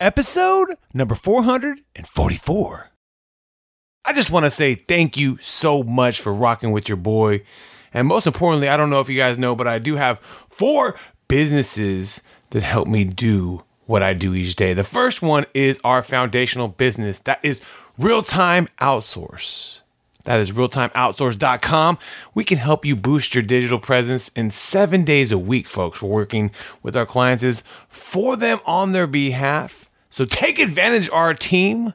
episode number 444. I just want to say thank you so much for rocking with your boy. And most importantly, I don't know if you guys know, but I do have four businesses that help me do what I do each day. The first one is our foundational business that is real time outsource. That is realtimeoutsource.com. We can help you boost your digital presence in seven days a week, folks. We're working with our clients for them on their behalf. So take advantage of our team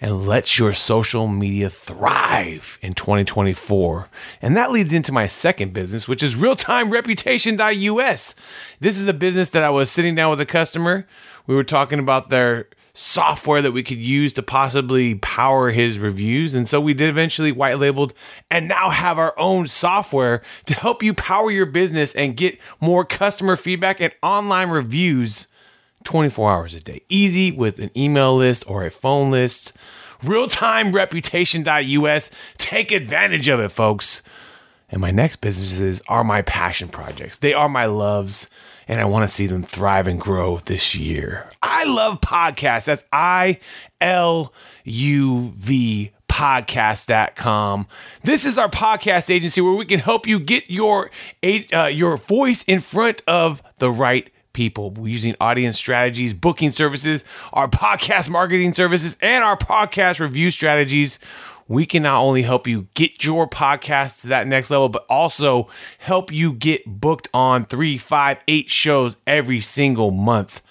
and let your social media thrive in 2024. And that leads into my second business, which is realtimereputation.us. This is a business that I was sitting down with a customer. We were talking about their software that we could use to possibly power his reviews. And so we did eventually white labeled and now have our own software to help you power your business and get more customer feedback and online reviews 24 hours a day. Easy with an email list or a phone list. Realtimereputation.us. Take advantage of it, folks. And my next businesses are my passion projects. They are my loves and I want to see them thrive and grow this year. I love podcasts. That's I L U V podcast.com. This is our podcast agency where we can help you get your uh, your voice in front of the right people using audience strategies, booking services, our podcast marketing services, and our podcast review strategies we can not only help you get your podcast to that next level, but also help you get booked on three, five, eight shows every single month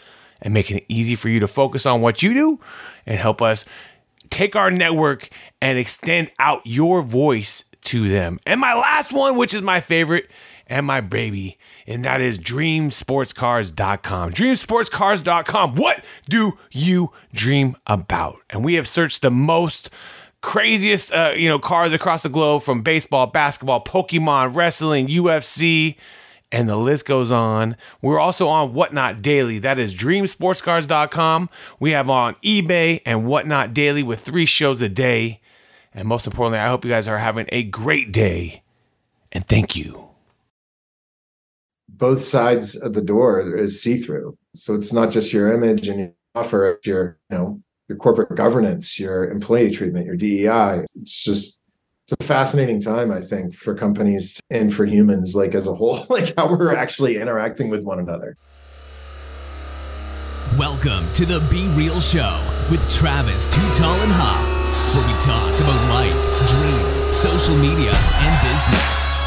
and making it easy for you to focus on what you do and help us take our network and extend out your voice to them. And my last one, which is my favorite and my baby, and that is dreamsportscards.com. Dreamsportscards.com. What do you dream about? And we have searched the most craziest uh, you know cars across the globe from baseball, basketball, Pokemon, wrestling, UFC, and the list goes on. We're also on Whatnot Daily. That is dreamsportscards.com. We have on eBay and Whatnot Daily with three shows a day. And most importantly, I hope you guys are having a great day. And thank you. Both sides of the door is see through. So it's not just your image and your offer, your, you know, your corporate governance, your employee treatment, your DEI. It's just it's a fascinating time, I think, for companies and for humans, like as a whole, like how we're actually interacting with one another. Welcome to the Be Real Show with Travis Too Tall and Huff, where we talk about life, dreams, social media, and business.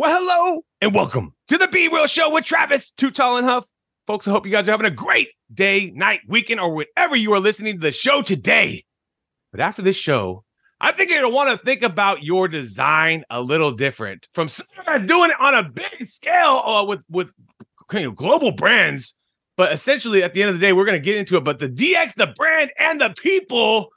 Well, hello and welcome to the Be Real Show with Travis, Too Tall and Huff. Folks, I hope you guys are having a great day, night, weekend, or whenever you are listening to the show today. But after this show, I think you're to want to think about your design a little different from someone doing it on a big scale uh, with, with you know, global brands. But essentially, at the end of the day, we're going to get into it. But the DX, the brand, and the people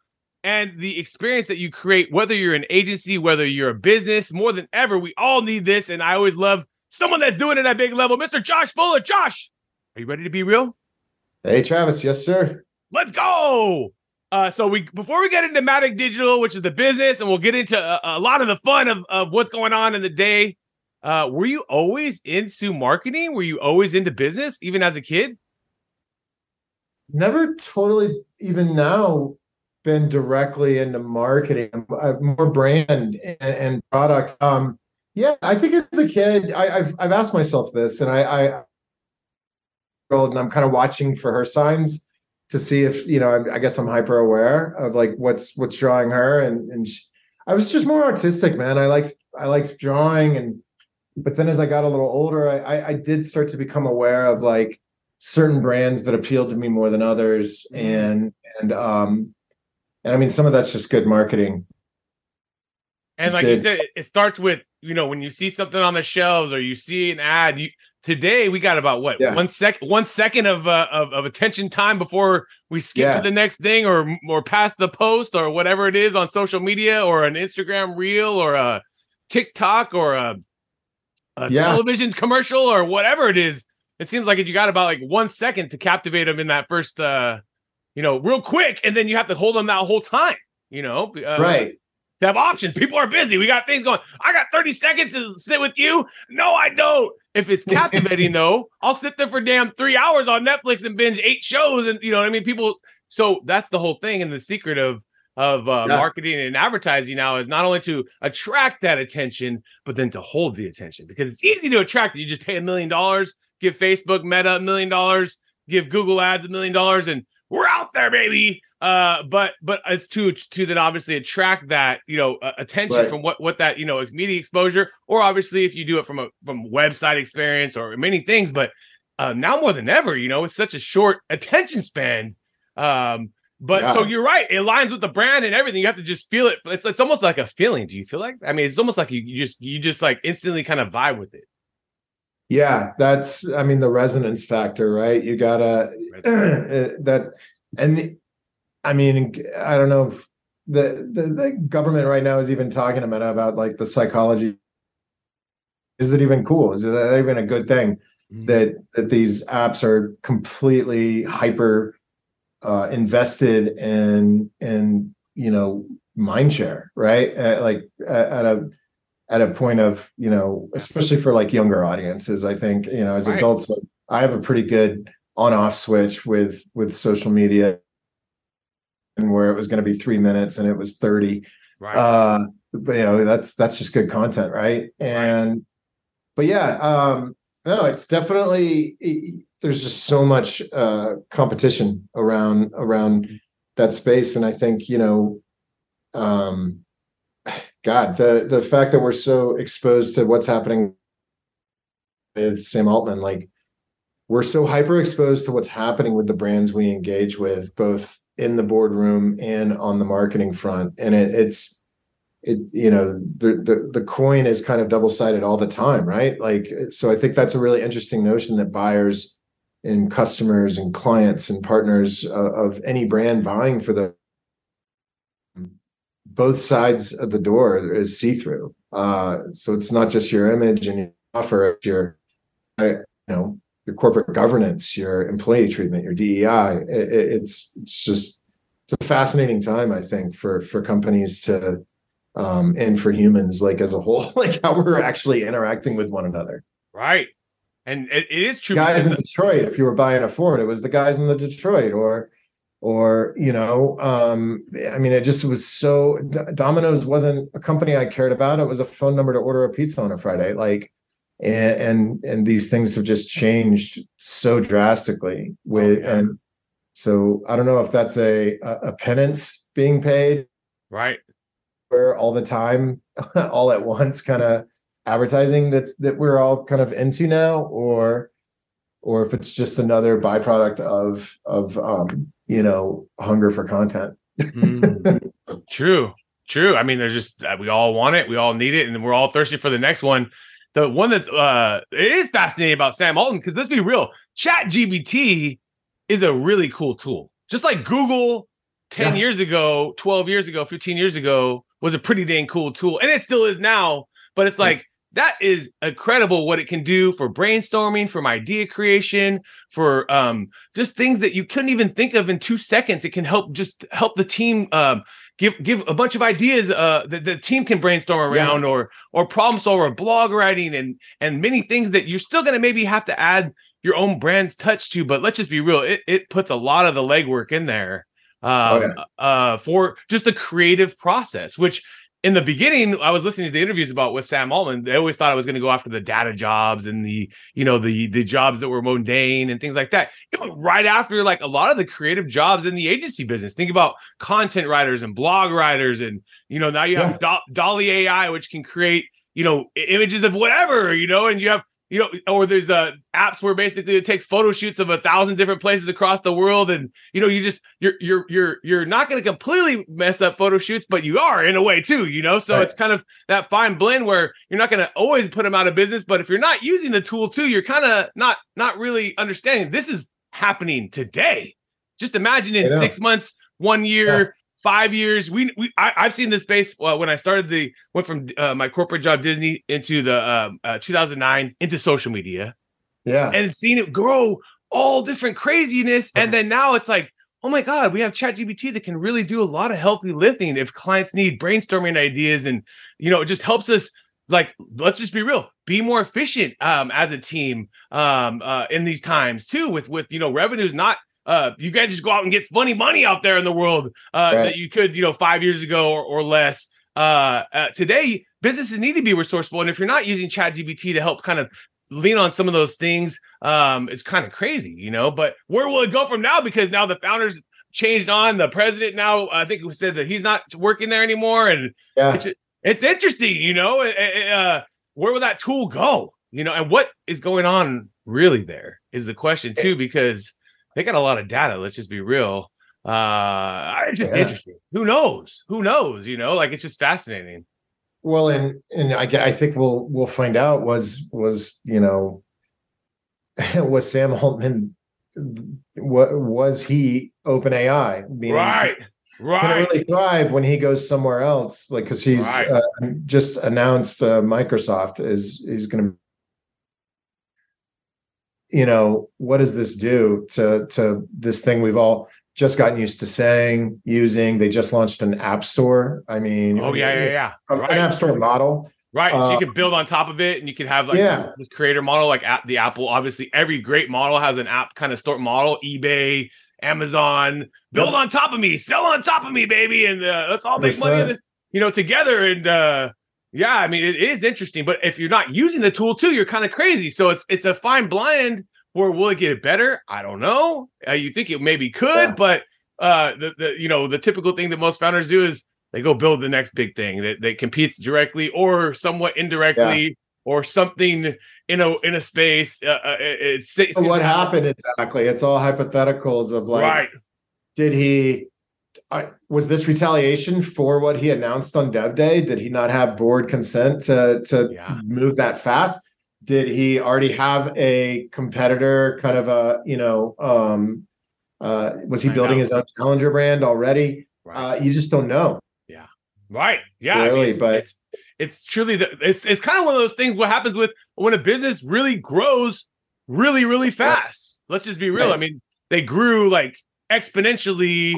and the experience that you create, whether you're an agency, whether you're a business, more than ever, we all need this. And I always love someone that's doing it at big level. Mr. Josh Fuller. Josh, are you ready to be real? Hey, Travis. Yes, sir. Let's go. Uh, so we before we get into Matic Digital, which is the business, and we'll get into a, a lot of the fun of, of what's going on in the day. Uh, were you always into marketing? Were you always into business, even as a kid? Never totally, even now, been directly into marketing, uh, more brand and, and product. Um, yeah, I think as a kid, I, have I've asked myself this, and I, I and I'm kind of watching for her signs to see if you know. I, I guess I'm hyper aware of like what's what's drawing her, and and she, I was just more artistic, man. I liked I liked drawing, and but then as I got a little older, I, I, I did start to become aware of like certain brands that appealed to me more than others, mm-hmm. and and um and I mean, some of that's just good marketing. And it's like good. you said, it starts with you know when you see something on the shelves or you see an ad. You today we got about what yeah. one sec one second of, uh, of of attention time before we skip yeah. to the next thing or or past the post or whatever it is on social media or an Instagram reel or a TikTok or a, a yeah. television commercial or whatever it is. It seems like you got about like one second to captivate them in that first uh you know, real quick, and then you have to hold them that whole time. You know, uh, right? to have options. People are busy. We got things going. I got 30 seconds to sit with you. No, I don't. If it's captivating though, I'll sit there for damn three hours on Netflix and binge eight shows. And you know what I mean? People. So that's the whole thing. And the secret of of uh, yeah. marketing and advertising now is not only to attract that attention, but then to hold the attention because it's easy to attract. You just pay a million dollars, give Facebook Meta a million dollars, give Google Ads a million dollars, and we're out there, baby. Uh, but but it's to to then obviously attract that you know uh, attention right. from what what that you know media exposure, or obviously if you do it from a from website experience or many things. But uh, now more than ever, you know, it's such a short attention span. Um, but yeah. so you're right, it aligns with the brand and everything. You have to just feel it. It's it's almost like a feeling. Do you feel like? I mean, it's almost like you, you just you just like instantly kind of vibe with it. Yeah, that's I mean the resonance factor, right? You gotta that and I mean, I don't know if the, the, the government right now is even talking about about like the psychology. Is it even cool? Is that even a good thing mm-hmm. that that these apps are completely hyper uh, invested in in you know mind share, right? At, like at a at a point of you know, especially for like younger audiences. I think you know, as right. adults, like, I have a pretty good on off switch with with social media and where it was going to be three minutes and it was 30 right uh but you know that's that's just good content right and right. but yeah um no it's definitely it, there's just so much uh competition around around that space and i think you know um god the the fact that we're so exposed to what's happening with sam altman like we're so hyper exposed to what's happening with the brands we engage with both in the boardroom and on the marketing front. And it, it's it you know the, the the coin is kind of double sided all the time right? Like so i think that's a really interesting notion that buyers and customers and clients and partners uh, of any brand vying for the both sides of the door is see through uh so it's not just your image and your offer it's your you know your corporate governance, your employee treatment, your DEI. It, it's it's just it's a fascinating time, I think, for for companies to um, and for humans, like as a whole, like how we're actually interacting with one another. Right, and it, it is true. Guys in Detroit, if you were buying a Ford, it was the guys in the Detroit, or or you know, um, I mean, it just was so. Domino's wasn't a company I cared about. It was a phone number to order a pizza on a Friday, like and and, and these things have just changed so drastically with oh, yeah. and so i don't know if that's a a penance being paid right where all the time all at once kind of advertising that's that we're all kind of into now or or if it's just another byproduct of of um you know hunger for content mm, true true i mean there's just uh, we all want it we all need it and we're all thirsty for the next one the one that's uh it is fascinating about Sam Altman because let's be real, Chat GPT is a really cool tool. Just like Google 10 yeah. years ago, 12 years ago, 15 years ago was a pretty dang cool tool. And it still is now, but it's like that is incredible what it can do for brainstorming, from idea creation, for um, just things that you couldn't even think of in two seconds. It can help just help the team um, give give a bunch of ideas uh, that the team can brainstorm around yeah. or or problem solve or blog writing and and many things that you're still going to maybe have to add your own brand's touch to but let's just be real it, it puts a lot of the legwork in there um, oh, yeah. uh, for just the creative process which in the beginning, I was listening to the interviews about with Sam Altman. They always thought I was going to go after the data jobs and the, you know, the the jobs that were mundane and things like that. It went right after like a lot of the creative jobs in the agency business. Think about content writers and blog writers, and you know, now you have yeah. Do- DALL-E AI, which can create, you know, images of whatever, you know, and you have you know, or there's uh apps where basically it takes photo shoots of a thousand different places across the world, and you know, you just you're you're you're you're not going to completely mess up photo shoots, but you are in a way too, you know. So right. it's kind of that fine blend where you're not going to always put them out of business, but if you're not using the tool too, you're kind of not not really understanding this is happening today. Just imagine in six months, one year, five years. We, we I, have seen this space uh, when I started the went from uh, my corporate job Disney into the uh, uh 2009 into social media. Yeah, and seen it grow all different craziness, and then now it's like, oh my god we have chat gpt that can really do a lot of healthy lifting if clients need brainstorming ideas and you know it just helps us like let's just be real be more efficient um as a team um uh in these times too with with you know revenues not uh you can't just go out and get funny money out there in the world uh right. that you could you know five years ago or, or less. Uh, uh today businesses need to be resourceful. And if you're not using chat gpt to help kind of lean on some of those things um it's kind of crazy you know? But where will it go from now? Because now the founders changed on the president now i think we said that he's not working there anymore. And yeah. it's, it's interesting you know? Uh, where will that tool go? You know and what is going on really there is the question too because they got a lot of data let's just be real uh it's just yeah. interesting who knows who knows you know like it's just fascinating well and and I, I think we'll we'll find out was was you know was Sam Altman what was he open AI? right. Right. Can it really thrive when he goes somewhere else? Like, because he's right. uh, just announced uh, Microsoft is he's going to, you know, what does this do to to this thing we've all just gotten used to saying, using? They just launched an app store. I mean, oh yeah, yeah, yeah, right. an app store model. Right. Uh, so you uh, can build on top of it and you can have like yeah. this, this, creator model, like at the Apple. Obviously, every great model has an app kind of store model, eBay, Amazon, build on top of me, sell on top of me, baby. And uh, let's all make money this, you know, together. And uh yeah, I mean, it is interesting. But if you're not using the tool too, you're kind of crazy. So it's it's a fine blind where will it get better? I don't know. Uh, you think it maybe could, yeah. but uh the, the you know the typical thing that most founders do is they go build the next big thing that, that competes directly or somewhat indirectly yeah. or something in a in a space. Uh, uh it's, it's what happened exactly. It's all hypotheticals of like, right. did he? I, was this retaliation for what he announced on Dev Day? Did he not have board consent to to yeah. move that fast? Did he already have a competitor? Kind of a you know, um, uh, was he I building know. his own challenger brand already? Right. Uh, you just don't know. Yeah, right. Yeah. Really, I mean, but it's, it's truly the, it's it's kind of one of those things. What happens with when a business really grows really really fast? Let's just be real. Right. I mean, they grew like exponentially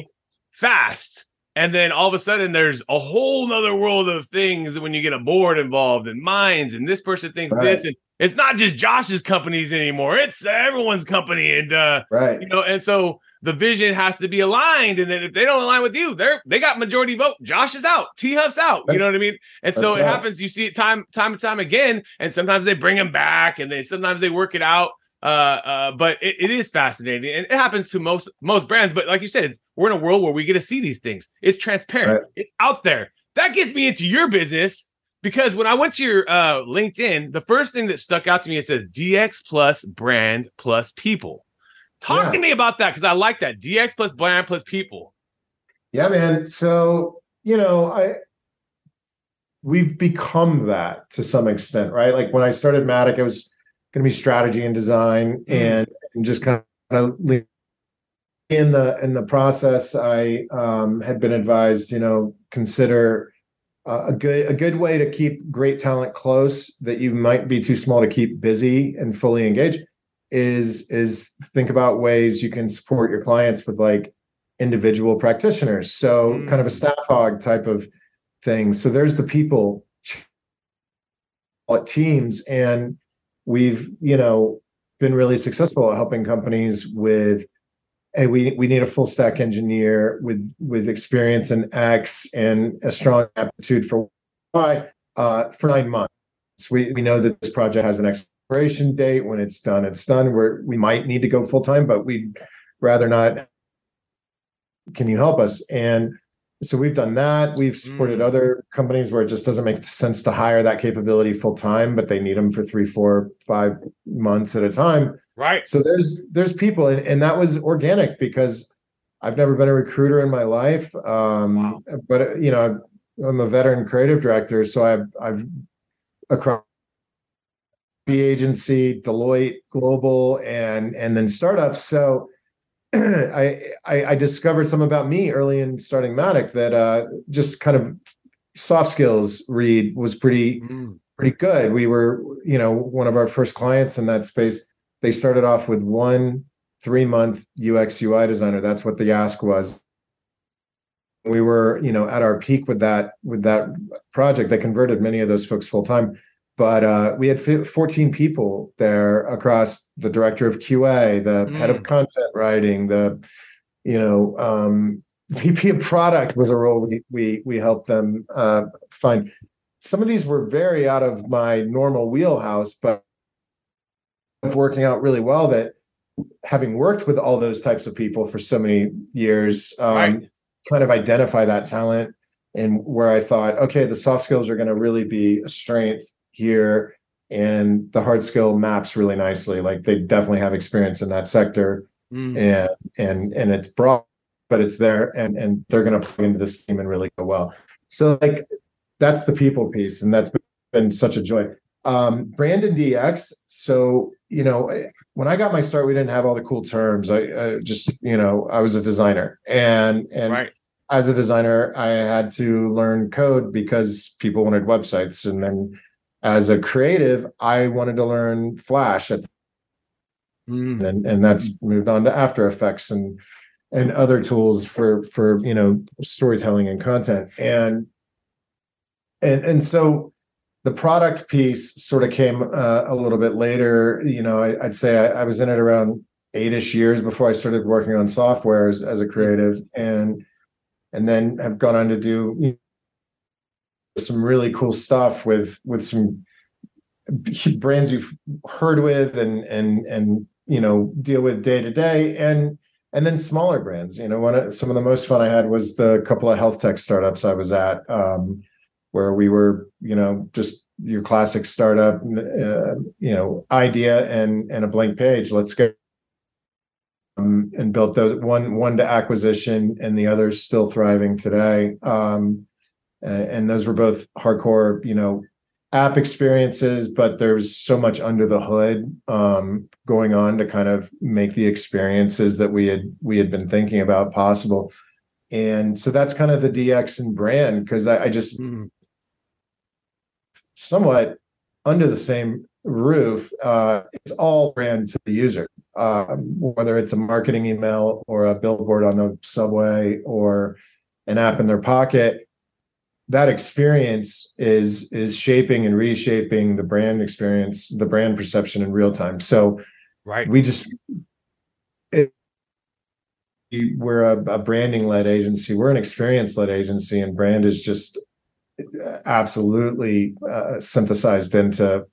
fast, and then all of a sudden there's a whole nother world of things when you get a board involved and minds, and this person thinks right. this, and it's not just Josh's companies anymore. It's everyone's company, and uh, right, you know, and so the vision has to be aligned. And then if they don't align with you, they're they got majority vote. Josh is out, T Huff's out. You know what I mean? And so That's it happens. You see it time time and time again. And sometimes they bring him back, and they sometimes they work it out. Uh, uh, but it, it is fascinating, and it happens to most most brands. But like you said, we're in a world where we get to see these things. It's transparent. Right. It's out there. That gets me into your business because when I went to your uh, LinkedIn, the first thing that stuck out to me it says DX plus brand plus people. Talk yeah. to me about that because I like that DX plus brand plus people. Yeah, man. So you know, I we've become that to some extent, right? Like when I started Matic, it was going to be strategy and design, mm. and, and just kind of in the in the process, I um, had been advised, you know, consider uh, a good a good way to keep great talent close that you might be too small to keep busy and fully engaged is is think about ways you can support your clients with like individual practitioners so mm. kind of a staff aug type of thing so there's the people teams and we've you know been really successful at helping companies with hey we we need a full stack engineer with with experience in x and a strong aptitude for y uh, for nine months we we know that this project has an expiration date. When it's done, it's done. Where we might need to go full time, but we'd rather not. Can you help us? And so we've done that. We've supported mm. other companies where it just doesn't make sense to hire that capability full time, but they need them for three, four, five months at a time. Right. So there's there's people, and, and that was organic because I've never been a recruiter in my life. Um, wow. But you know, I'm a veteran creative director, so I've I've across the agency, Deloitte Global, and and then startups. So I, I, I discovered some about me early in starting Matic that uh, just kind of soft skills read was pretty mm. pretty good. We were you know one of our first clients in that space. They started off with one three month UX UI designer. That's what the ask was. We were, you know, at our peak with that with that project. They converted many of those folks full time, but uh, we had 14 people there across the director of QA, the mm. head of content writing, the you know um, VP of product was a role we we we helped them uh, find. Some of these were very out of my normal wheelhouse, but working out really well. That having worked with all those types of people for so many years, um, right. kind of identify that talent and where I thought, okay, the soft skills are going to really be a strength here, and the hard skill maps really nicely. Like they definitely have experience in that sector, mm. and and and it's broad but it's there and and they're going to plug into this team and really go well. So like that's the people piece, and that's been such a joy. Um, Brand and DX. So you know, when I got my start, we didn't have all the cool terms. I, I just you know I was a designer, and and right. as a designer, I had to learn code because people wanted websites, and then as a creative, I wanted to learn Flash at Mm. and and that's moved on to After Effects and and other tools for for you know storytelling and content. And and and so the product piece sort of came uh, a little bit later. You know I, would say I, I, was in it around eight-ish years before i started working on software as, as a creative and and then have gone on to do you know, some really cool stuff with with some brands you've heard with and and and you know deal with day to day and and then smaller brands. You know, one of, some of the most fun I had was the couple of health tech startups I was at, um, where we were, you know, just your classic startup, uh, you know, idea and and a blank page. Let's go. Um, and built those one one to acquisition, and the other still thriving today. Um, and those were both hardcore, you know, app experiences, but there's so much under the hood um, going on to kind of make the experiences that we had we had been thinking about possible. And so that's kind of the DX and brand because I, I, just mm. somewhat under the same roof. Uh, it's all brand to the user, um, whether it's a marketing email or a billboard on the subway or an app in their pocket that experience is is shaping and reshaping the brand experience the brand perception in real time. So right. we just it, we're a, a branding led agency. We're an experience led agency and brand is just absolutely uh, synthesized into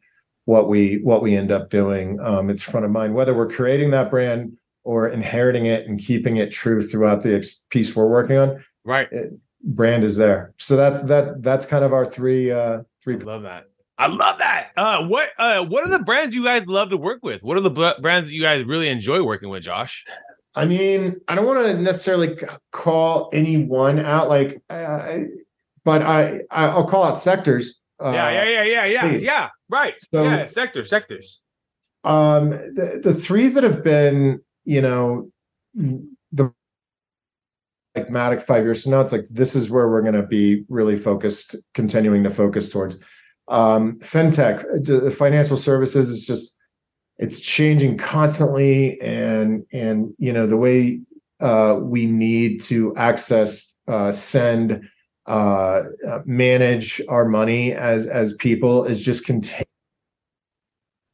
what we what we end up doing. Um, it's front of mind. Whether we're creating that brand or inheriting it and keeping it true throughout the ex- piece we're working on right. it, brand is there. So that's that that's kind of our three uh three I love that. I love that. Uh what uh what are the brands you guys love to work with? What are the b- brands that you guys really enjoy working with, Josh? I mean, I don't want to necessarily call anyone out like uh, but I I'll call out sectors. Uh, yeah, yeah, yeah, yeah, yeah. Please. Yeah, right. So, yeah, sectors, sectors. Um the, the three that have been, you know, the like Matic five years from now, it's like this is where we're going to be really focused, continuing to focus towards. Um, FinTech, financial services is just it's changing constantly, and and you know the way uh, we need to access, uh, send, uh, manage our money as as people is just continuing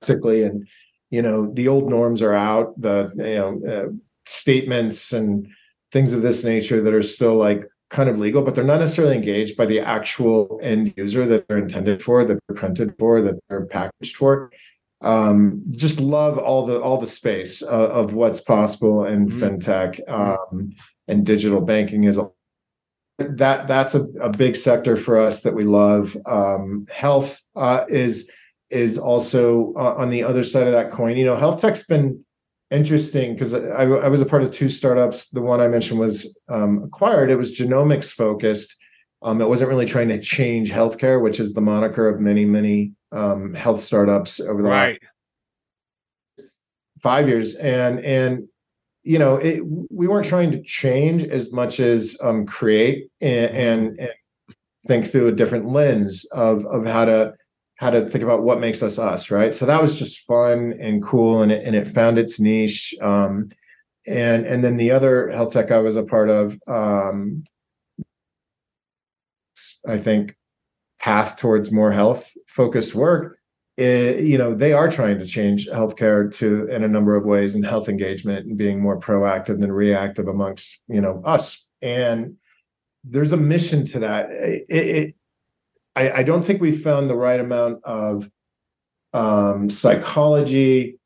and you know the old norms are out the you know uh, statements and things of this nature that are still like kind of legal, but they're not necessarily engaged by the actual end user that they're intended for, that they're printed for, that they're packaged for. Um, just love all the all the space uh, of what's possible in mm-hmm. fintech um, and digital banking is a, that that's a, a big sector for us that we love. Um, health uh, is is also uh, on the other side of that coin. You know, health tech's been interesting because I, I, was a part of two startups. The one I mentioned was um, acquired. It was genomics focused. Um, it wasn't really trying to change healthcare, which is the moniker of many, many um, health startups over the right. last five years. And and you know, it, we weren't trying to change as much as um, create and, and, and think through a different lens of of how to how to think about what makes us us, right? So that was just fun and cool, and it, and it found its niche. Um, and and then the other health tech I was a part of, um, I think, path towards more health focused work. It, you know, they are trying to change healthcare to in a number of ways and health engagement and being more proactive than reactive amongst you know us. And there's a mission to that. It, it I, I don't think we found the right amount of um, psychology,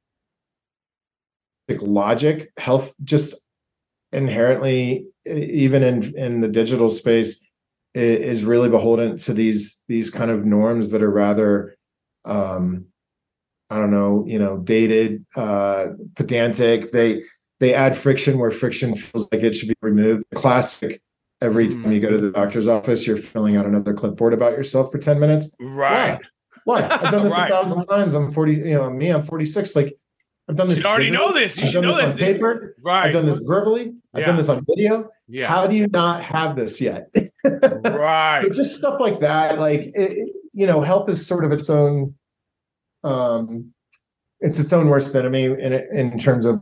logic, health, just inherently, even in in the digital space, is really beholden to these these kind of norms that are rather, um, I don't know, you know, dated, uh, pedantic. They they add friction where friction feels like it should be removed. Classic. Every time you go to the doctor's office, you're filling out another clipboard about yourself for 10 minutes. Right. Why? Why? I've done this Right. a thousand times. I'm 40, you know, me, I'm 46. Like I've done You this. should already know this. You I've should done know this this. on paper. Right. I've done this verbally. I've Yeah. done this on video. Yeah. How do you not have this yet? right. So just stuff like that. Like it- you know, health is sort of its own. Um, it's its own worst enemy in in terms of.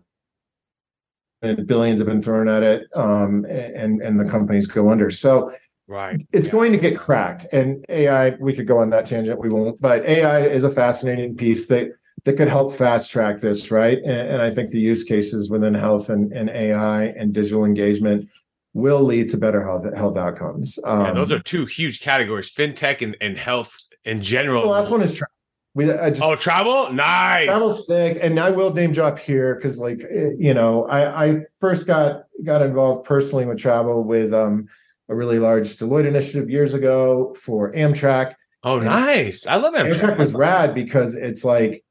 And billions have been thrown at it, um, and and the companies go under. So right. it's Yeah. going to get cracked and ai we could go on that tangent we won't but ai is a fascinating piece that that could help fast track this right and, and i think the use cases within health and, and ai and digital engagement will lead to better health health outcomes um, Yeah, those are two huge categories: fintech and, and health in general. the last one is travel we i just Oh, travel. Nice. travel sick and i will name drop here because like eh, you know i i first got got involved personally with travel with um a really large deloitte initiative years ago for amtrak Oh, nice. I love Amtrak Amtrak. was rad because it's like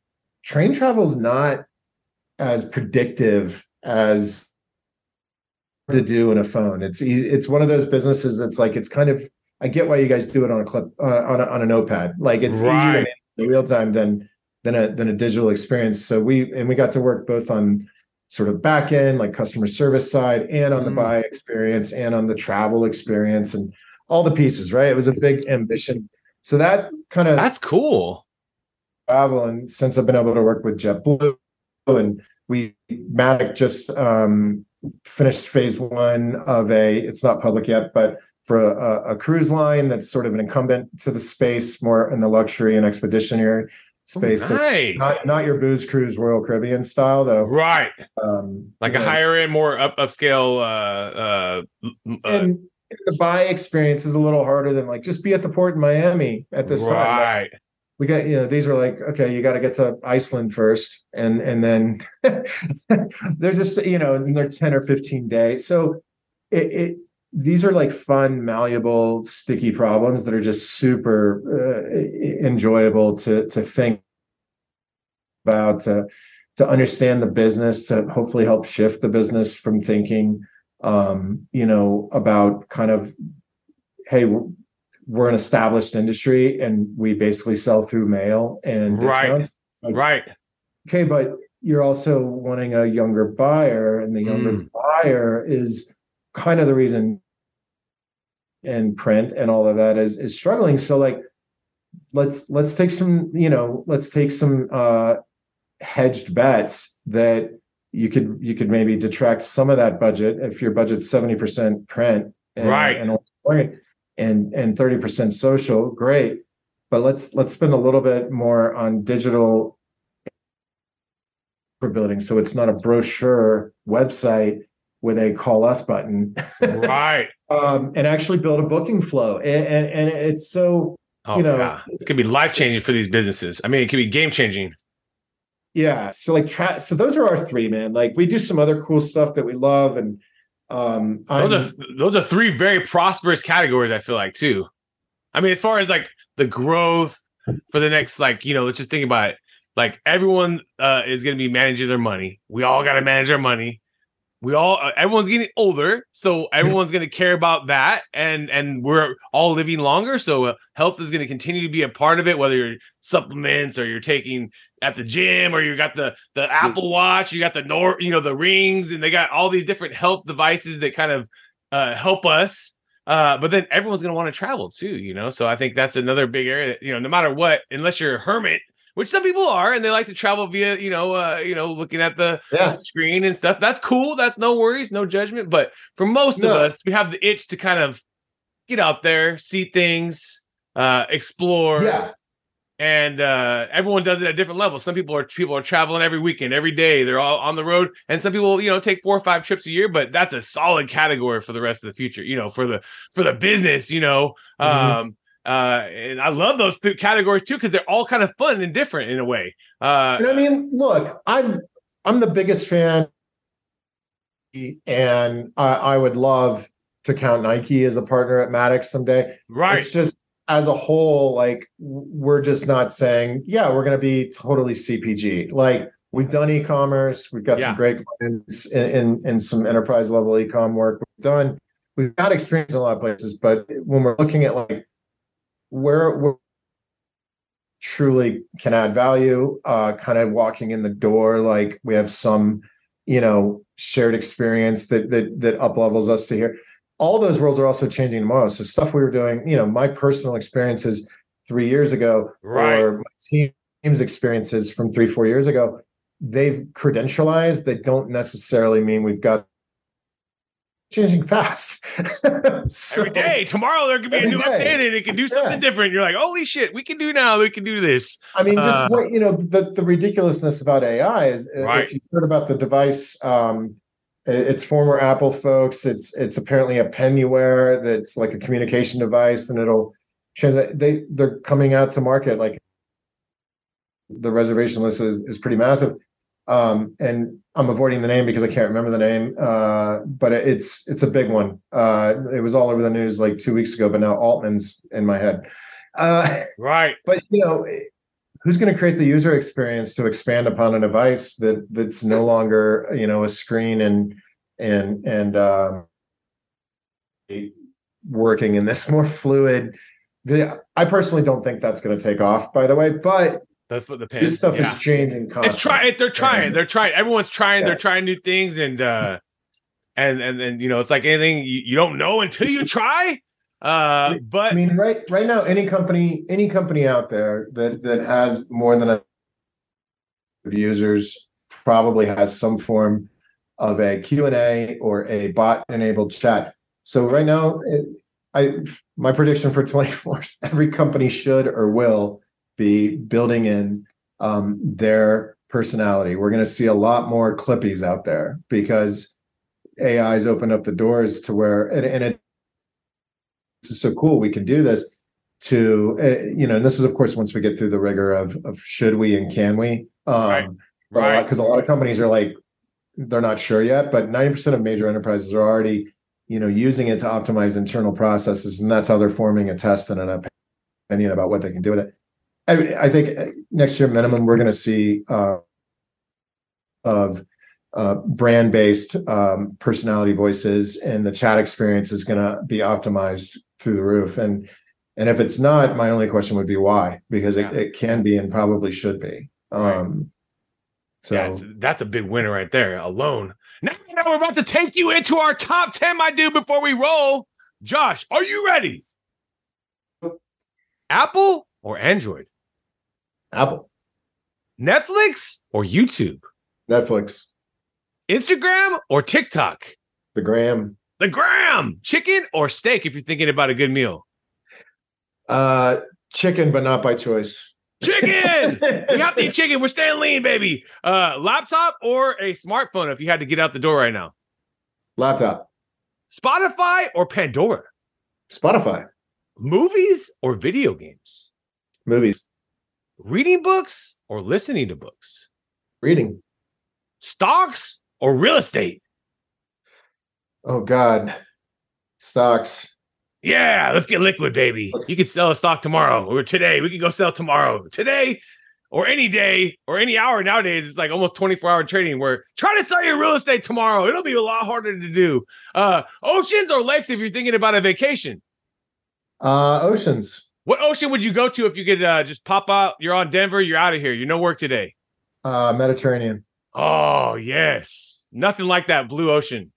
train travel is not as predictive as to do in a phone. It's easy, it's one of those businesses. that's like it's kind of I get why you guys do it on a clip uh, on a, on a notepad. Like it's easier to Right. In real time than than a than a digital experience. So we and we got to work both on sort of back end like customer service side and on the Mm. buy experience and on the travel experience and all the pieces. Right, it was a big ambition. So that kind of That's cool. travel and since I've been able to work with JetBlue and we Matic just um finished phase one of a it's not public yet, but for a, a cruise line that's sort of an incumbent to the space, more in the luxury and expeditionary space. So nice. not not your booze cruise Royal Caribbean style though. right. Um Like a know, higher end, more up upscale. Uh, uh, uh, and the buy experience is a little harder than like just be at the port in Miami at this time. Like, right. we got you know these are like okay you got to get to iceland first and and then they're just you know they're 10 or 15 days so it, it these are like fun malleable sticky problems that are just super uh, enjoyable to to think about to to understand the business to hopefully help shift the business from thinking um you know about kind of hey we're an established industry and we basically sell through mail and Right. discounts. It's like, Right. Okay, but you're also wanting a younger buyer, and the younger Mm. buyer is kind of the reason and print and all of that is is struggling. So like let's let's take some, you know, let's take some uh hedged bets that you could you could maybe detract some of that budget if your budget's 70% print and, Right. and and and 30% social great but let's let's spend a little bit more on digital for building so it's not a brochure website with a call us button right. um and actually build a booking flow and and, and it's so Oh, You know- yeah. It could be life changing for these businesses. I mean, it could be game changing. yeah so like tra- so those are our three man like we do some other cool stuff that we love and um Those I'm- are those are three very prosperous categories. I feel like too. I mean, as far as like the growth for the next, like you know, let's just think about it. Like everyone uh, is going to be managing their money. We all got to manage our money. We all, uh, everyone's getting older, so everyone's going to care about that, and and we're all living longer. So uh, health is going to continue to be a part of it, whether you're supplements or you're taking at the gym or you got the the Apple Watch, you got the Nor, you know, the rings, and they got all these different health devices that kind of uh, help us. Uh, but then everyone's gonna want to travel too, you know. So I think that's another big area. That, you know, no matter what, unless you're a hermit which some people are, and they like to travel via, you know, uh, you know, looking at the Yeah. screen and stuff. That's cool. That's no worries, no judgment. But for most of us, we have the itch to kind of get out there, see things, uh, explore. Yeah. And uh, everyone does it at different levels. Some people are people are traveling every weekend, every day. They're all on the road, and some people, you know, take four or five trips a year. But that's a solid category for the rest of the future. You know, for the for the business. You know, Mhm. um, uh, and I love those th- categories too because they're all kind of fun and different in a way. Uh, And I mean, look, I'm I'm the biggest fan, and I, I would love to count Nike as a partner at Maddox someday. right? It's just as a whole, like we're just not saying, yeah, we're going to be totally CPG. Like we've done e-commerce, we've got Yeah. some great clients in, in in some enterprise level e-com work. We've done, we've got experience in a lot of places, but when we're looking at like where where truly can add value, uh, kind of walking in the door, like we have some, you know, shared experience that that that up levels us to here all those worlds are also changing tomorrow. So stuff we were doing, you know, my personal experiences three years ago, Right. or my team's experiences from three, four years ago, they've credentialized. They don't necessarily mean we've got changing fast. So- every day. Tomorrow there could be a new day. update and it can do something Yeah. different. You're like, holy shit, we can do now. We can do this. I mean, just Uh, what you know, the, the ridiculousness about AI is uh, Right. if you heard about the device, um, it's former Apple folks. It's it's apparently a pen you wear that's like a communication device, and it'll translate. They they're coming out to market like the reservation list is, is pretty massive. Um, and I'm avoiding the name because I can't remember the name. Uh, but it's it's a big one. Uh, it was all over the news like two weeks ago, but now Altman's in my head. Uh, Right. but you know who's going to create the user experience to expand upon a device that that's no longer you know a screen and and and um working in this more fluid i personally don't think that's going to take off by the way but That's what the pen. this stuff yeah. is changing constantly. It's trying. They're trying. They're trying. Everyone's trying. They're trying new things, and uh, and and and you know, it's like anything you, you don't know until you try. Uh, but I mean, right right now, any company, any company out there that that has more than a users probably has some form of a Q&A or a bot enabled chat. So right now, it, I my prediction for 24 every company should or will be building in um, their personality. We're going to see a lot more clippies out there because AI's opened up the doors to where and, and it this is so cool we can do this to uh, you know and this is of course once we get through the rigor of of should we and can we um Right. right, because a lot of companies are like they're not sure yet but 90% of major enterprises are already you know using it to optimize internal processes and that's how they're forming a test and an opinion about what they can do with it i, I think uh, next year minimum we're going to see uh of uh, brand-based um, personality voices, and the chat experience is going to be optimized through the roof. And and if it's not, my only question would be why, because it, Yeah. it can be and probably should be. Right. Um, so yeah, that's a big winner right there alone. Now, now we're about to take you into our top ten, my dude. Before we roll, Josh, are you ready? Apple or Android? Apple, Netflix or YouTube? Netflix, Instagram or TikTok? the Gram, The gram, chicken or steak if you're thinking about a good meal. uh, chicken, but not by choice. Chicken. we have to eat chicken. We're staying lean, baby. Uh, laptop or a smartphone if you had to get out the door right now. Laptop, Spotify or Pandora. Spotify, Movies or video games. movies, Reading books or listening to books. reading. Stocks or real estate. Oh God, stocks. Yeah, let's get liquid, baby. You can sell a stock tomorrow or today. We can go sell tomorrow, today, or any day or any hour. Nowadays, it's like almost 24 hour trading where try to sell your real estate tomorrow. It'll be a lot harder to do. Uh, oceans or lakes if you're thinking about a vacation. Uh, oceans, What ocean would you go to if you could uh, just pop out? You're on Denver, you're out of here. You no work today. uh, Mediterranean. Oh, yes. Nothing like that blue ocean.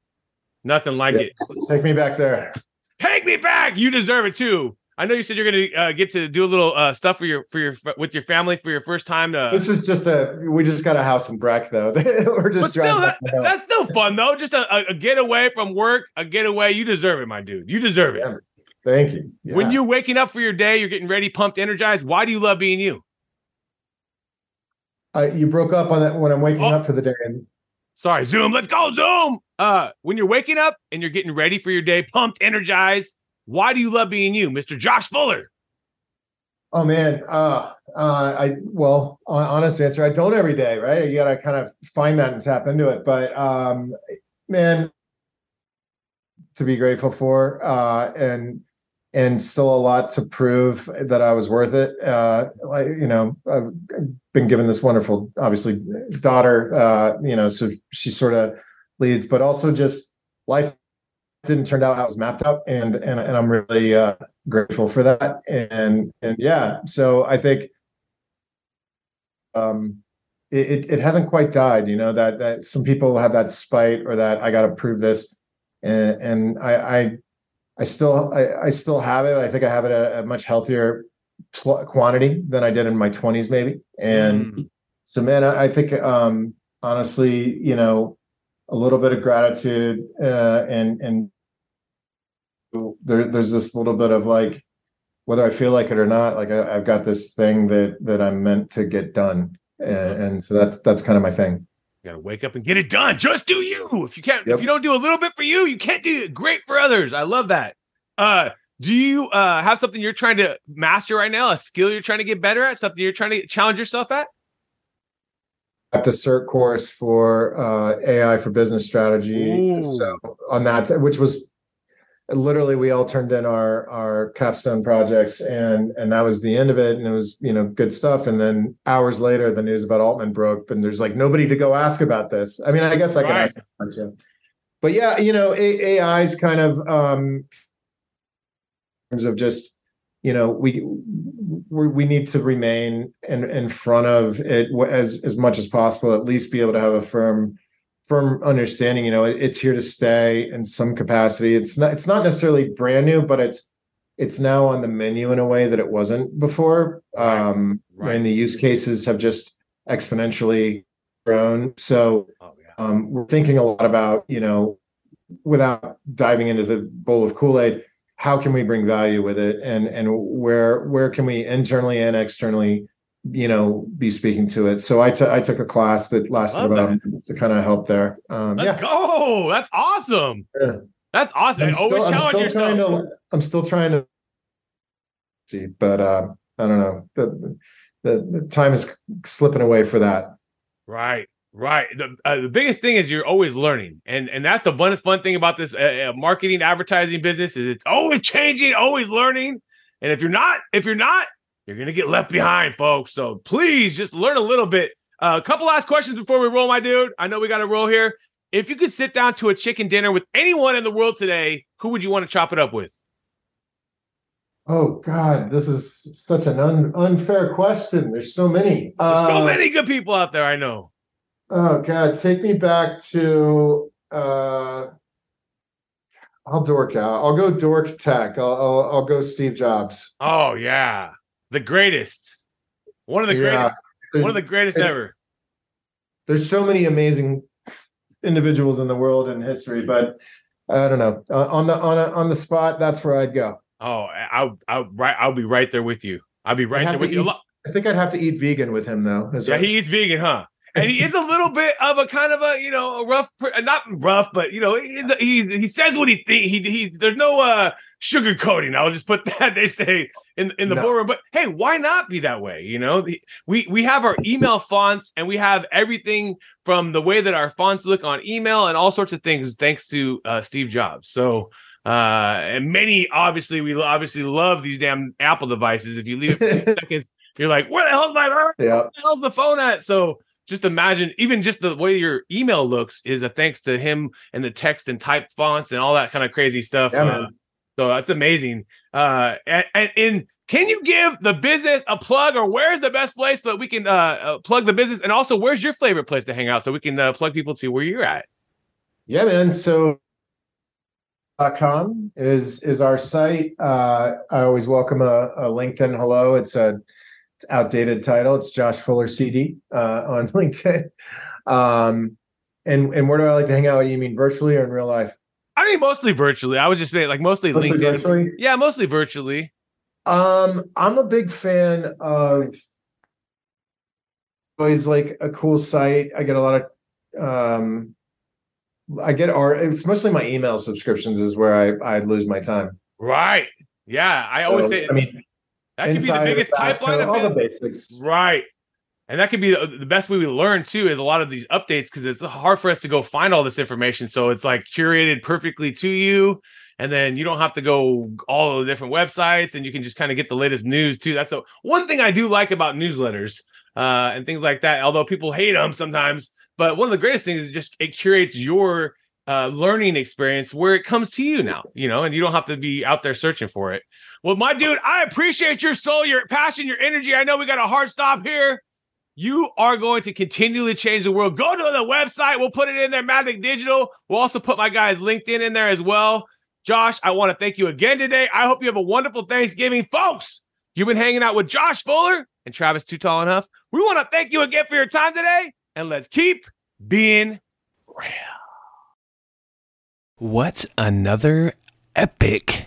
Nothing like Yeah. it. Take me back there. Take me back. You deserve it too. I know you said you're going to uh, get to do a little uh, stuff for your for your with your family for your first time. To, this is just a we just got a house in Breck though. We're just still, that, that's still fun though. Just a, a, getaway from work, a getaway. You deserve it, my dude. You deserve it. Yeah. Thank you. Yeah. When you're waking up for your day, you're getting ready, pumped, energized. Why do you love being you? Uh, you broke up on that when I'm waking oh. up for the day. And- Sorry, Zoom. Let's go, Zoom. Uh, when you're waking up and you're getting ready for your day, pumped, energized. Why do you love being you, Mr. Josh Fuller? Oh man, uh, uh, I well, honest answer, I don't every day, right? You got to kind of find that and tap into it. But um, man, to be grateful for, uh, and and still a lot to prove that I was worth it. Uh, like you know, I've been given this wonderful, obviously, daughter. Uh, you know, so she sort of leads, but also just life didn't turn out how it was mapped out, and and and I'm really uh, grateful for that. And and yeah, so I think um, it it hasn't quite died. You know that that some people have that spite or that I got to prove this, and and I I I still I, I still have it. I think I have it at a much healthier pl- quantity than I did in my 20s, maybe. And mm. so, man, I, I think um, honestly, you know, a little bit of gratitude uh, and and there, there's this little bit of like whether I feel like it or not, like I, have got this thing that that I'm meant to get done, and, and so that's that's kind of my thing. You gotta wake up and get it done. Just do you. If you can't, yep. if you don't do a little bit for you, you can't do it great for others. I love that. Uh, do you uh have something you're trying to master right now? A skill you're trying to get better at? Something you're trying to challenge yourself at? At the cert course for uh, AI for business strategy. Ooh. So on that, which was literally we all turned in our our capstone projects and and that was the end of it and it was you know good stuff. And then hours later the news about altman broke and there's like nobody to go ask about this. I mean i guess i can right. ask this question. But yeah you know A- is kind of um in terms of just you know we we need to remain in in front of it as as much as possible at least be able to have a firm firm understanding you know it, it's here to stay in some capacity. It's not it's not necessarily brand new but it's it's now on the menu in a way that it wasn't before. Um right. and the use cases have just exponentially grown. So oh, yeah. um we're thinking a lot about you know without diving into the bowl of kool-aid how can we bring value with it? And and where where can we internally and externally you know, be speaking to it. So I, t- I took a class that lasted Love about that. to kind of help there. Um, Let's yeah. go. That's awesome. Yeah. That's awesome. I'm always still, challenge yourself. To, I'm still trying to see, but uh, I don't know. The, the, the time is slipping away for that. Right. Right. The, uh, the biggest thing is you're always learning, and and that's the one fun thing about this uh, uh, marketing advertising business is it's always changing, always learning. And if you're not, if you're not you're going to get left behind, folks. So please just learn a little bit. Uh, a couple last questions before we roll, my dude. I know we got to roll here. If you could sit down to a chicken dinner with anyone in the world today, who would you want to chop it up with? Oh God, this is such an un- unfair question. There's so many. There's uh, so many good people out there. I know. Oh God, take me back to. uh I'll dork out. I'll go dork tech. I'll, I'll, I'll go Steve Jobs. Oh yeah, the greatest, one of the yeah. greatest, one of the greatest ever. There's so many amazing individuals in the world and history, but I don't know uh, on the on a, on the spot. That's where I'd go. Oh, I'll I'll right. I'll be right there with you. I'll be right there with eat, you. I think I'd have to eat vegan with him though. yeah, he eats vegan, huh? and he is a little bit of a kind of a you know a rough not rough but you know he he, he says what he think he he there's no uh sugar coating i'll just put that they say in in the no. boardroom. But hey, why not be that way? You know, the, we we have our email fonts and we have everything from the way that our fonts look on email and all sorts of things thanks to uh, Steve Jobs. So uh and many obviously we obviously love these damn apple devices if you leave it for seconds you're like where the hell's my phone? yeah. where the hell's the phone at so just imagine even just the way your email looks is a thanks to him and the text and type fonts and all that kind of crazy stuff yeah, uh, so that's amazing. Uh, and, and, can you give the business a plug, or where's the best place so that we can uh, uh, plug the business? And also, where's your favorite place to hang out so we can uh, plug people to where you're at? Yeah, man. So com is is our site. Uh, I always welcome a, a, LinkedIn hello. It's a it's outdated title. It's Josh Fuller CD uh, on LinkedIn. Um, and and where do I like to hang out? You mean virtually or in real life? I mean, mostly virtually. I was just saying, like mostly, mostly LinkedIn. Virtually? Yeah, mostly virtually. Um, I'm a big fan of always like a cool site. I get a lot of um I get art. It's mostly my email subscriptions is where I I lose my time. Right. Yeah. I so, always say. I mean, that could be the biggest pipeline. Of all the basics. Right. And that could be the, best way we learn too is a lot of these updates because it's hard for us to go find all this information. So it's like curated perfectly to you. And then you don't have to go all the different websites and you can just kind of get the latest news too. That's the one thing I do like about newsletters uh, and things like that. Although people hate them sometimes, but one of the greatest things is just it curates your uh, learning experience where it comes to you now, you know, and you don't have to be out there searching for it. Well, my dude, I appreciate your soul, your passion, your energy. I know we got a hard stop here. You are going to continually change the world. Go to the website. We'll put it in there, Magic Digital. We'll also put my guy's LinkedIn in there as well. Josh, I want to thank you again today. I hope you have a wonderful Thanksgiving. Folks, you've been hanging out with Josh Fuller and Travis Too Tall Enough. We want to thank you again for your time today, and let's keep being real. What another epic